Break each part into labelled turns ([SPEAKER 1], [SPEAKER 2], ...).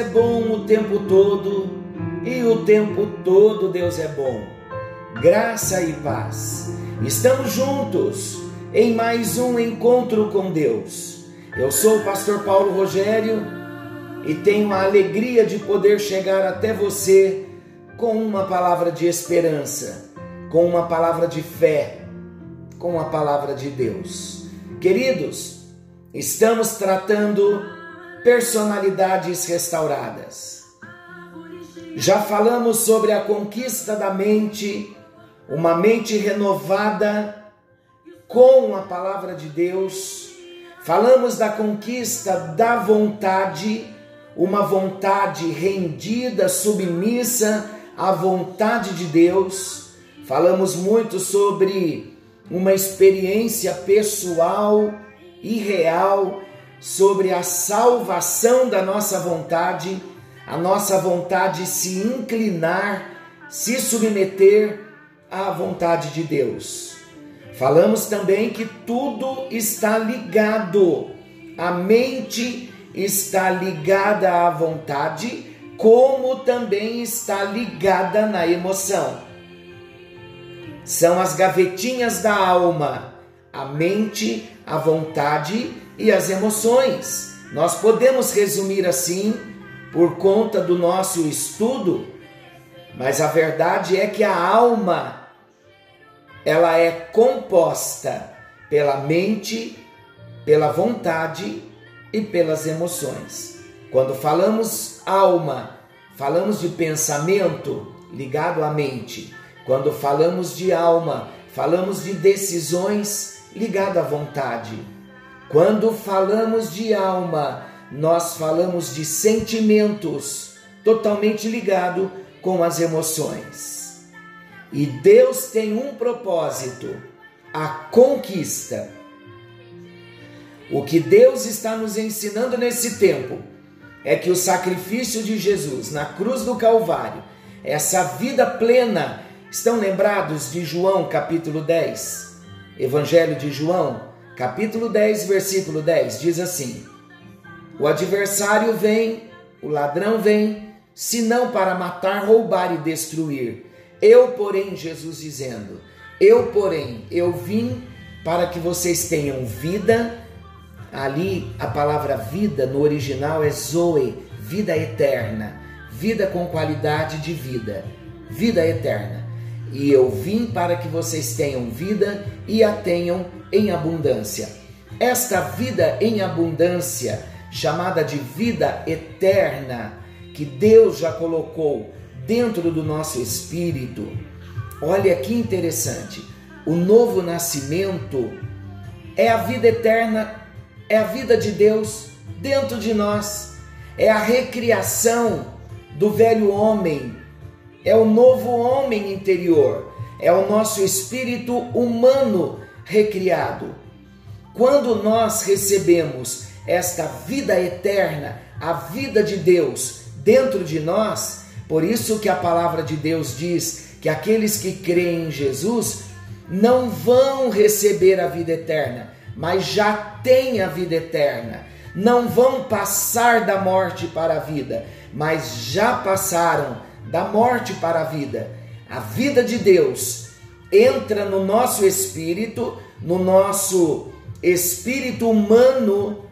[SPEAKER 1] É bom o tempo todo e o tempo todo Deus é bom. Graça e paz. Estamos juntos em mais um encontro com Deus. Eu sou o pastor Paulo Rogério e tenho a alegria de poder chegar até você com uma palavra de esperança, com uma palavra de fé, com a palavra de Deus. Queridos, estamos tratando personalidades restauradas. Já falamos sobre a conquista da mente, uma mente renovada com a palavra de Deus. Falamos da conquista da vontade, uma vontade rendida, submissa à vontade de Deus. Falamos muito sobre uma experiência pessoal e real sobre a salvação da nossa vontade, a nossa vontade se inclinar, se submeter à vontade de Deus. Falamos também que tudo está ligado, a mente está ligada à vontade, como também está ligada na emoção. São as gavetinhas da alma, a mente, a vontade e as emoções. Nós podemos resumir assim por conta do nosso estudo, mas a verdade é que a alma ela é composta pela mente, pela vontade e pelas emoções. Quando falamos alma, falamos de pensamento ligado à mente. Quando falamos de alma, falamos de decisões ligado à vontade. Quando falamos de alma, nós falamos de sentimentos totalmente ligado com as emoções. E Deus tem um propósito, a conquista. O que Deus está nos ensinando nesse tempo é que o sacrifício de Jesus na cruz do Calvário, essa vida plena, estão lembrados de João capítulo 10, Evangelho de João, capítulo 10, versículo 10, diz assim: O adversário vem, o ladrão vem, senão para matar, roubar e destruir. Eu, porém, Jesus dizendo: Eu, porém, eu vim para que vocês tenham vida. Ali a palavra vida no original é Zoe, vida eterna, vida com qualidade de vida, vida eterna. E eu vim para que vocês tenham vida e a tenham em abundância. Esta vida em abundância, chamada de vida eterna, que Deus já colocou dentro do nosso espírito. Olha que interessante. O novo nascimento é a vida eterna, é a vida de Deus dentro de nós, é a recriação do velho homem, é o novo homem interior, é o nosso espírito humano recriado. Quando nós recebemos esta vida eterna, a vida de Deus dentro de nós, por isso que a palavra de Deus diz que aqueles que creem em Jesus não vão receber a vida eterna, mas já têm a vida eterna. Não vão passar da morte para a vida, mas já passaram da morte para a vida. A vida de Deus entra no nosso espírito, no nosso espírito humano,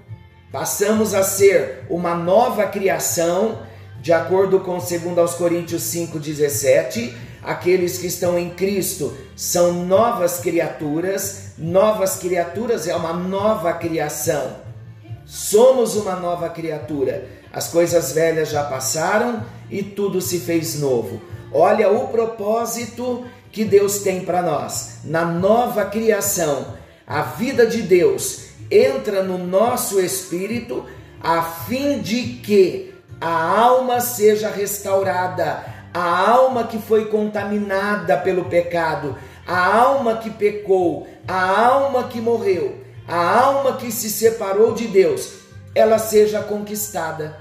[SPEAKER 1] passamos a ser uma nova criação, de acordo com 2 aos Coríntios 5:17, aqueles que estão em Cristo são novas criaturas, novas criaturas é uma nova criação. Somos uma nova criatura. As coisas velhas já passaram e tudo se fez novo. Olha o propósito que Deus tem para nós. Na nova criação, a vida de Deus entra no nosso espírito a fim de que a alma seja restaurada, a alma que foi contaminada pelo pecado, a alma que pecou, a alma que morreu, a alma que se separou de Deus, ela seja conquistada.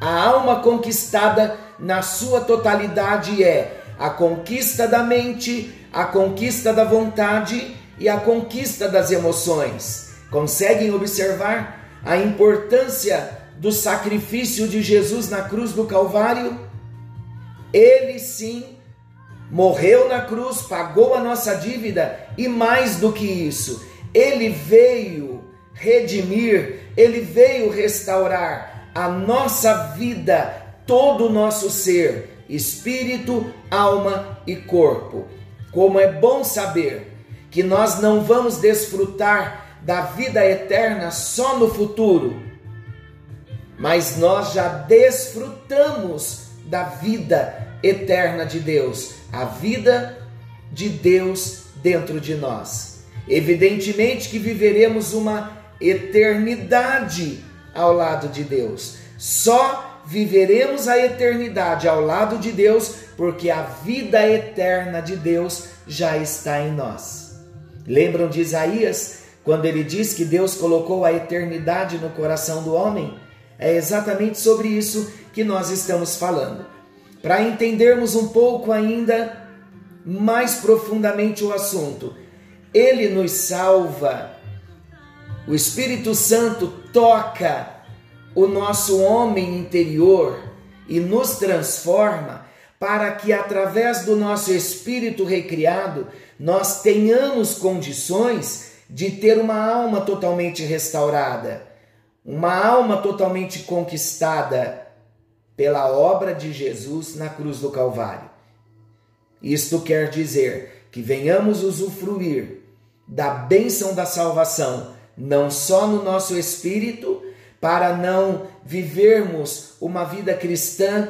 [SPEAKER 1] A alma conquistada na sua totalidade é a conquista da mente, a conquista da vontade e a conquista das emoções. Conseguem observar a importância do sacrifício de Jesus na cruz do Calvário? Ele sim morreu na cruz, pagou a nossa dívida e mais do que isso, ele veio redimir, ele veio restaurar a nossa vida, todo o nosso ser, espírito, alma e corpo. Como é bom saber que nós não vamos desfrutar da vida eterna só no futuro, mas nós já desfrutamos da vida eterna de Deus, a vida de Deus dentro de nós. Evidentemente que viveremos uma eternidade ao lado de Deus. Só viveremos a eternidade ao lado de Deus porque a vida eterna de Deus já está em nós. Lembram de Isaías quando ele diz que Deus colocou a eternidade no coração do homem? É exatamente sobre isso que nós estamos falando. Para entendermos um pouco ainda mais profundamente o assunto, ele nos salva. O Espírito Santo toca o nosso homem interior e nos transforma para que através do nosso espírito recriado nós tenhamos condições de ter uma alma totalmente restaurada, uma alma totalmente conquistada pela obra de Jesus na cruz do Calvário. Isto quer dizer que venhamos usufruir da bênção da salvação, não só no nosso espírito, para não vivermos uma vida cristã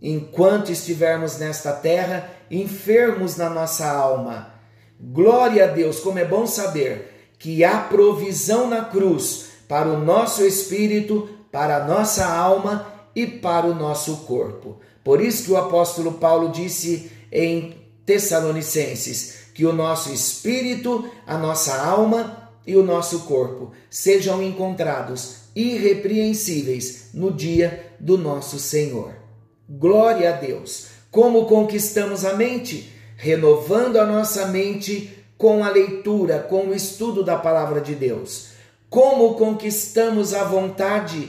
[SPEAKER 1] enquanto estivermos nesta terra enfermos na nossa alma. Glória a Deus, como é bom saber que há provisão na cruz para o nosso espírito, para a nossa alma e para o nosso corpo. Por isso que o apóstolo Paulo disse em Tessalonicenses que o nosso espírito, a nossa alma e o nosso corpo sejam encontrados irrepreensíveis no dia do nosso Senhor. Glória a Deus! Como conquistamos a mente? Renovando a nossa mente com a leitura, com o estudo da palavra de Deus. Como conquistamos a vontade?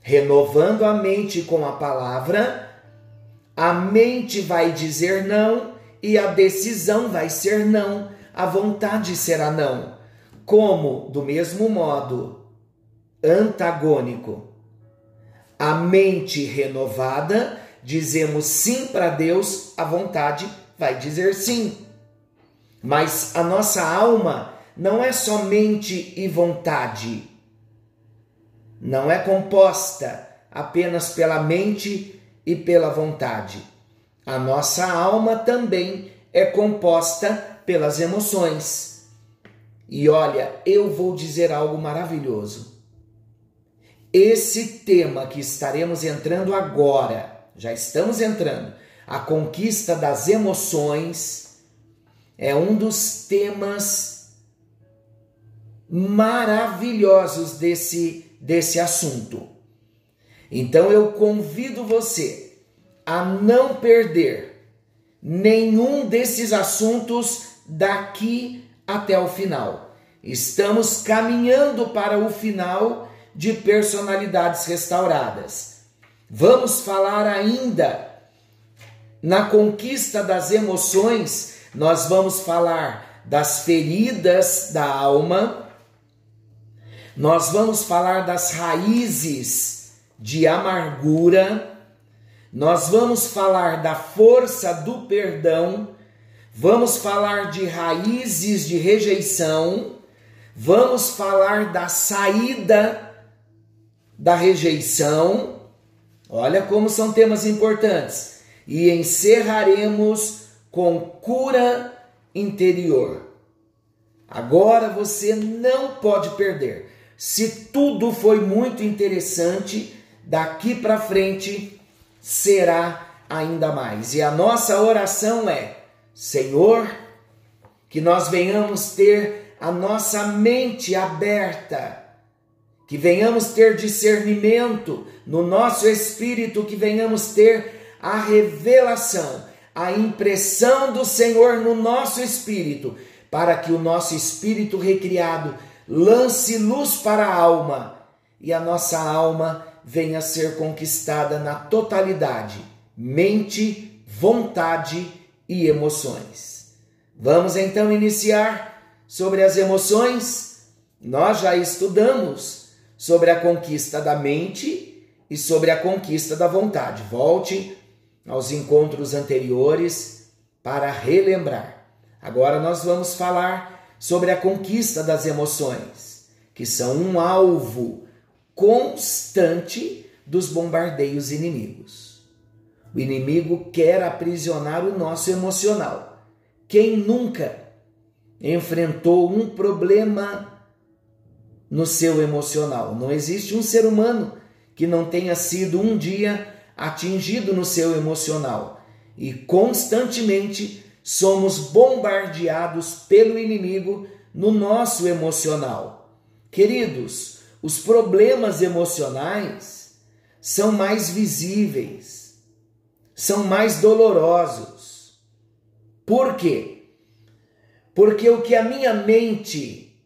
[SPEAKER 1] Renovando a mente com a palavra, a mente vai dizer não e a decisão vai ser não, a vontade será não. Como, do mesmo modo, antagônico. A mente renovada, dizemos sim para Deus, a vontade vai dizer sim. Mas a nossa alma não é somente e vontade não é composta apenas pela mente e pela vontade. A nossa alma também é composta pelas emoções. E olha, eu vou dizer algo maravilhoso. Esse tema que estaremos entrando agora, já estamos entrando, a conquista das emoções, é um dos temas maravilhosos desse desse assunto. Então eu convido você a não perder nenhum desses assuntos daqui até o final. Estamos caminhando para o final de personalidades restauradas. Vamos falar ainda na conquista das emoções, nós vamos falar das feridas da alma nós vamos falar das raízes de amargura, nós vamos falar da força do perdão, vamos falar de raízes de rejeição, vamos falar da saída da rejeição. Olha como são temas importantes. E encerraremos com cura interior. Agora você não pode perder. Se tudo foi muito interessante, daqui para frente será ainda mais. E a nossa oração é: Senhor, que nós venhamos ter a nossa mente aberta, que venhamos ter discernimento no nosso espírito, que venhamos ter a revelação, a impressão do Senhor no nosso espírito, para que o nosso espírito recriado lance luz para a alma e a nossa alma venha a ser conquistada na totalidade, mente, vontade e emoções. Vamos então iniciar sobre as emoções. Nós já estudamos sobre a conquista da mente e sobre a conquista da vontade. Volte aos encontros anteriores para relembrar. Agora nós vamos falar sobre a conquista das emoções, que são um alvo constante dos bombardeios inimigos. O inimigo quer aprisionar o nosso emocional. Quem nunca enfrentou um problema no seu emocional? Não existe um ser humano que não tenha sido um dia atingido no seu emocional. E constantemente somos bombardeados pelo inimigo no nosso emocional. Queridos, os problemas emocionais são mais visíveis, são mais dolorosos. Por quê? Porque o que a minha mente,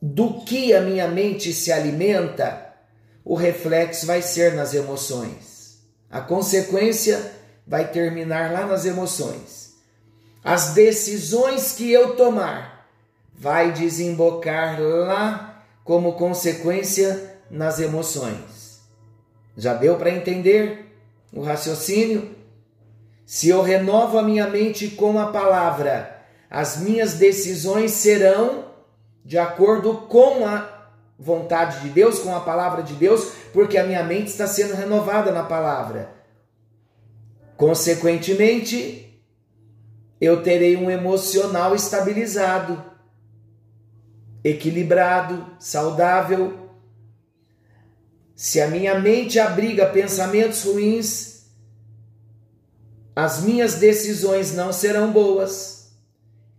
[SPEAKER 1] do que a minha mente se alimenta, o reflexo vai ser nas emoções. A consequência vai terminar lá nas emoções. As decisões que eu tomar vai desembocar lá como consequência nas emoções. Já deu para entender o raciocínio? Se eu renovo a minha mente com a palavra, as minhas decisões serão de acordo com a vontade de Deus, com a palavra de Deus, porque a minha mente está sendo renovada na palavra. Consequentemente, eu terei um emocional estabilizado equilibrado, saudável. Se a minha mente abriga pensamentos ruins, as minhas decisões não serão boas.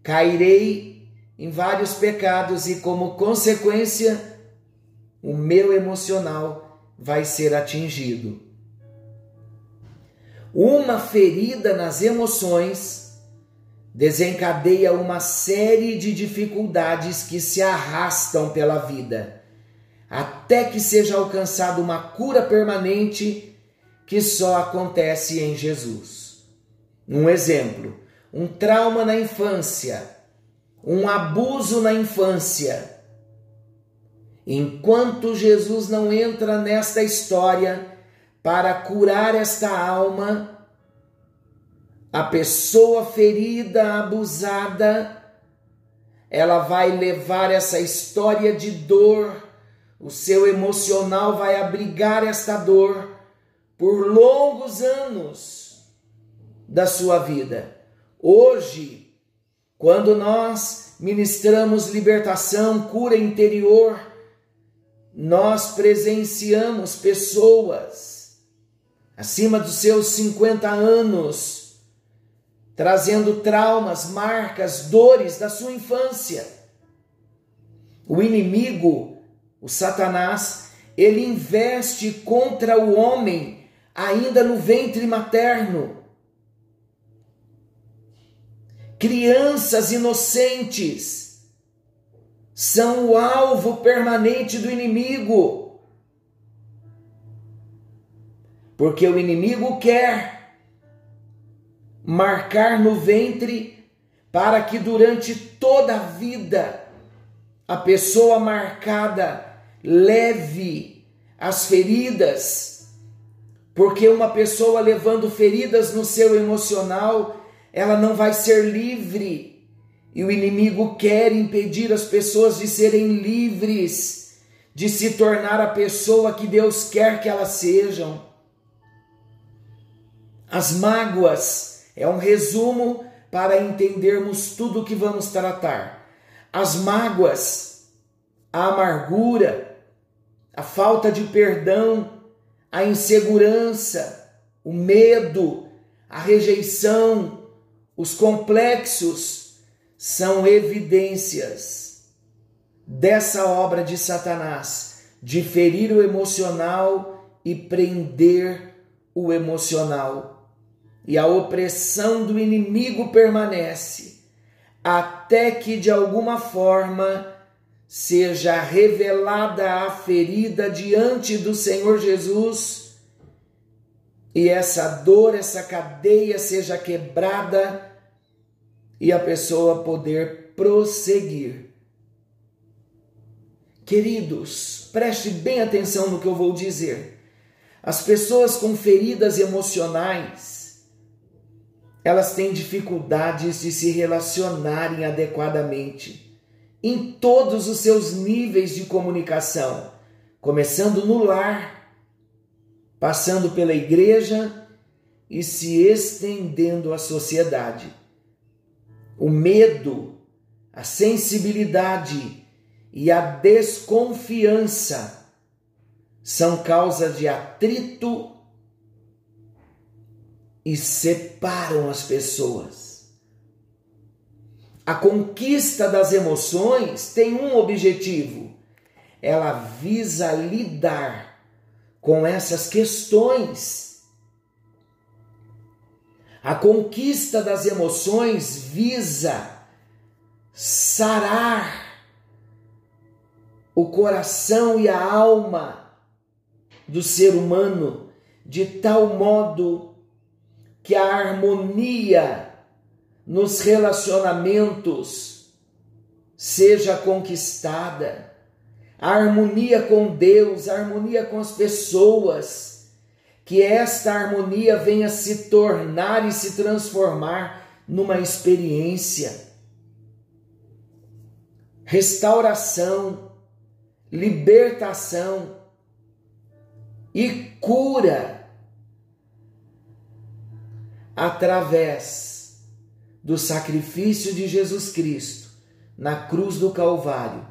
[SPEAKER 1] Cairei em vários pecados e, como consequência, o meu emocional vai ser atingido. Uma ferida nas emoções desencadeia uma série de dificuldades que se arrastam pela vida, até que seja alcançada uma cura permanente que só acontece em Jesus. Um exemplo: um trauma na infância, um abuso na infância. Enquanto Jesus não entra nesta história para curar esta alma, a pessoa ferida, abusada, ela vai levar essa história de dor, o seu emocional vai abrigar esta dor por longos anos da sua vida. Hoje, quando nós ministramos libertação, cura interior, nós presenciamos pessoas acima dos seus 50 anos trazendo traumas, marcas, dores da sua infância. O inimigo, o Satanás, ele investe contra o homem ainda no ventre materno. Crianças inocentes são o alvo permanente do inimigo. Porque o inimigo quer marcar no ventre, para que durante toda a vida a pessoa marcada leve as feridas, porque uma pessoa levando feridas no seu emocional, ela não vai ser livre. E o inimigo quer impedir as pessoas de serem livres, de se tornar a pessoa que Deus quer que elas sejam. As mágoas, é um resumo para entendermos tudo o que vamos tratar. As mágoas, a amargura, a falta de perdão, a insegurança, o medo, a rejeição, os complexos são evidências dessa obra de Satanás de ferir o emocional e prender o emocional. E a opressão do inimigo permanece, até que de alguma forma seja revelada a ferida diante do Senhor Jesus e essa dor, essa cadeia seja quebrada e a pessoa poder prosseguir. Queridos, preste bem atenção no que eu vou dizer. As pessoas com feridas emocionais, elas têm dificuldades de se relacionarem adequadamente em todos os seus níveis de comunicação, começando no lar, passando pela igreja e se estendendo à sociedade. O medo, a sensibilidade e a desconfiança são causa de atrito e separam as pessoas. A conquista das emoções tem um objetivo. Ela visa lidar com essas questões. A conquista das emoções visa sarar o coração e a alma do ser humano de tal modo que a harmonia nos relacionamentos seja conquistada. A harmonia com Deus, a harmonia com as pessoas, que esta harmonia venha se tornar e se transformar numa experiência. Restauração, libertação e cura através do sacrifício de Jesus Cristo na cruz do Calvário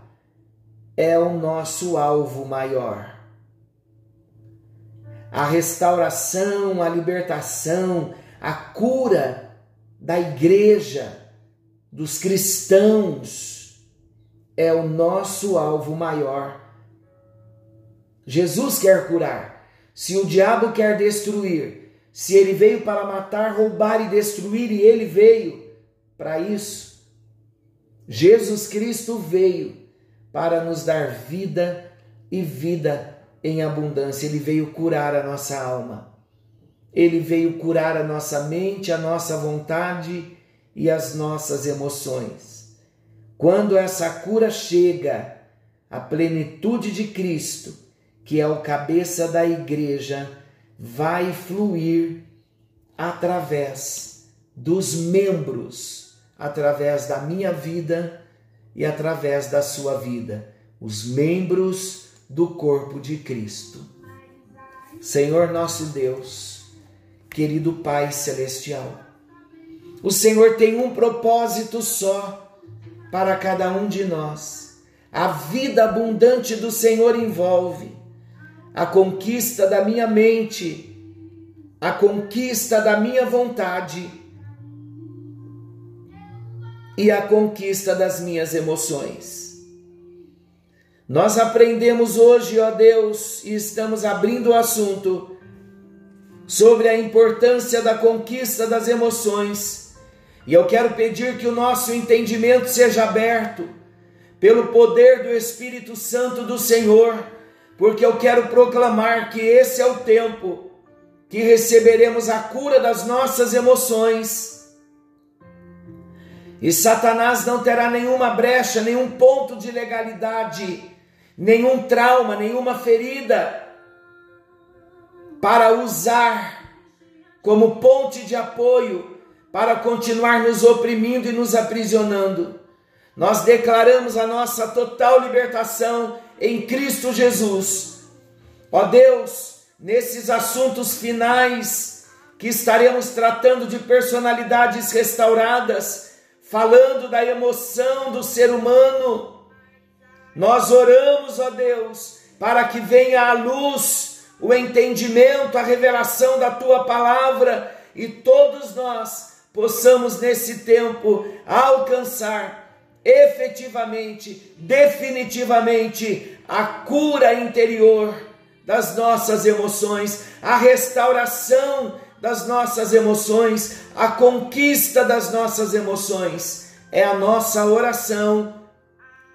[SPEAKER 1] é o nosso alvo maior. A restauração, a libertação, a cura da igreja, dos cristãos, é o nosso alvo maior. Jesus quer curar. Se o diabo quer destruir, se ele veio para matar, roubar e destruir, e ele veio para isso. Jesus Cristo veio para nos dar vida e vida em abundância. Ele veio curar a nossa alma. Ele veio curar a nossa mente, a nossa vontade e as nossas emoções. Quando essa cura chega, a plenitude de Cristo, que é o cabeça da igreja, vai fluir através dos membros através da minha vida e através da sua vida, os membros do corpo de Cristo. Senhor nosso Deus, querido Pai celestial, o Senhor tem um propósito só para cada um de nós. A vida abundante do Senhor envolve a conquista da minha mente, a conquista da minha vontade e a conquista das minhas emoções. Nós aprendemos hoje, ó Deus, e estamos abrindo o assunto sobre a importância da conquista das emoções. E eu quero pedir que o nosso entendimento seja aberto pelo poder do Espírito Santo do Senhor, porque eu quero proclamar que esse é o tempo que receberemos a cura das nossas emoções e Satanás não terá nenhuma brecha, nenhum ponto de legalidade, nenhum trauma, nenhuma ferida para usar como ponte de apoio para continuar nos oprimindo e nos aprisionando. Nós declaramos a nossa total libertação em Cristo Jesus. Ó Deus, nesses assuntos finais que estaremos tratando de personalidades restauradas, falando da emoção do ser humano. Nós oramos, ó Deus, para que venha à luz o entendimento, a revelação da tua palavra e todos nós possamos nesse tempo alcançar efetivamente, definitivamente a cura interior das nossas emoções, a restauração das nossas emoções, a conquista das nossas emoções. É a nossa oração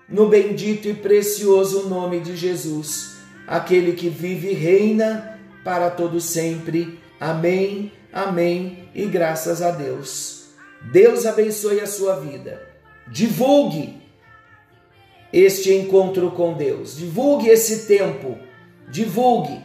[SPEAKER 1] no bendito e precioso nome de Jesus, aquele que vive e reina para todo sempre. Amém. Amém e graças a Deus. Deus abençoe a sua vida. Divulgue este encontro com Deus. Divulgue esse tempo. Divulgue.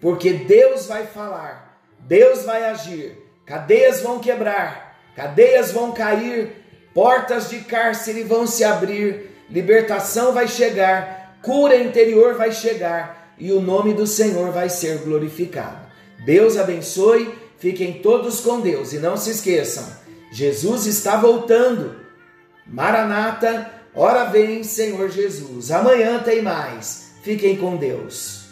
[SPEAKER 1] Porque Deus vai falar. Deus vai agir. Cadeias vão quebrar. Cadeias vão cair. Portas de cárcere vão se abrir. Libertação vai chegar. Cura interior vai chegar. E o nome do Senhor vai ser glorificado. Deus abençoe. Fiquem todos com Deus. E não se esqueçam: Jesus está voltando. Maranata Ora vem, Senhor Jesus. Amanhã tem mais. Fiquem com Deus.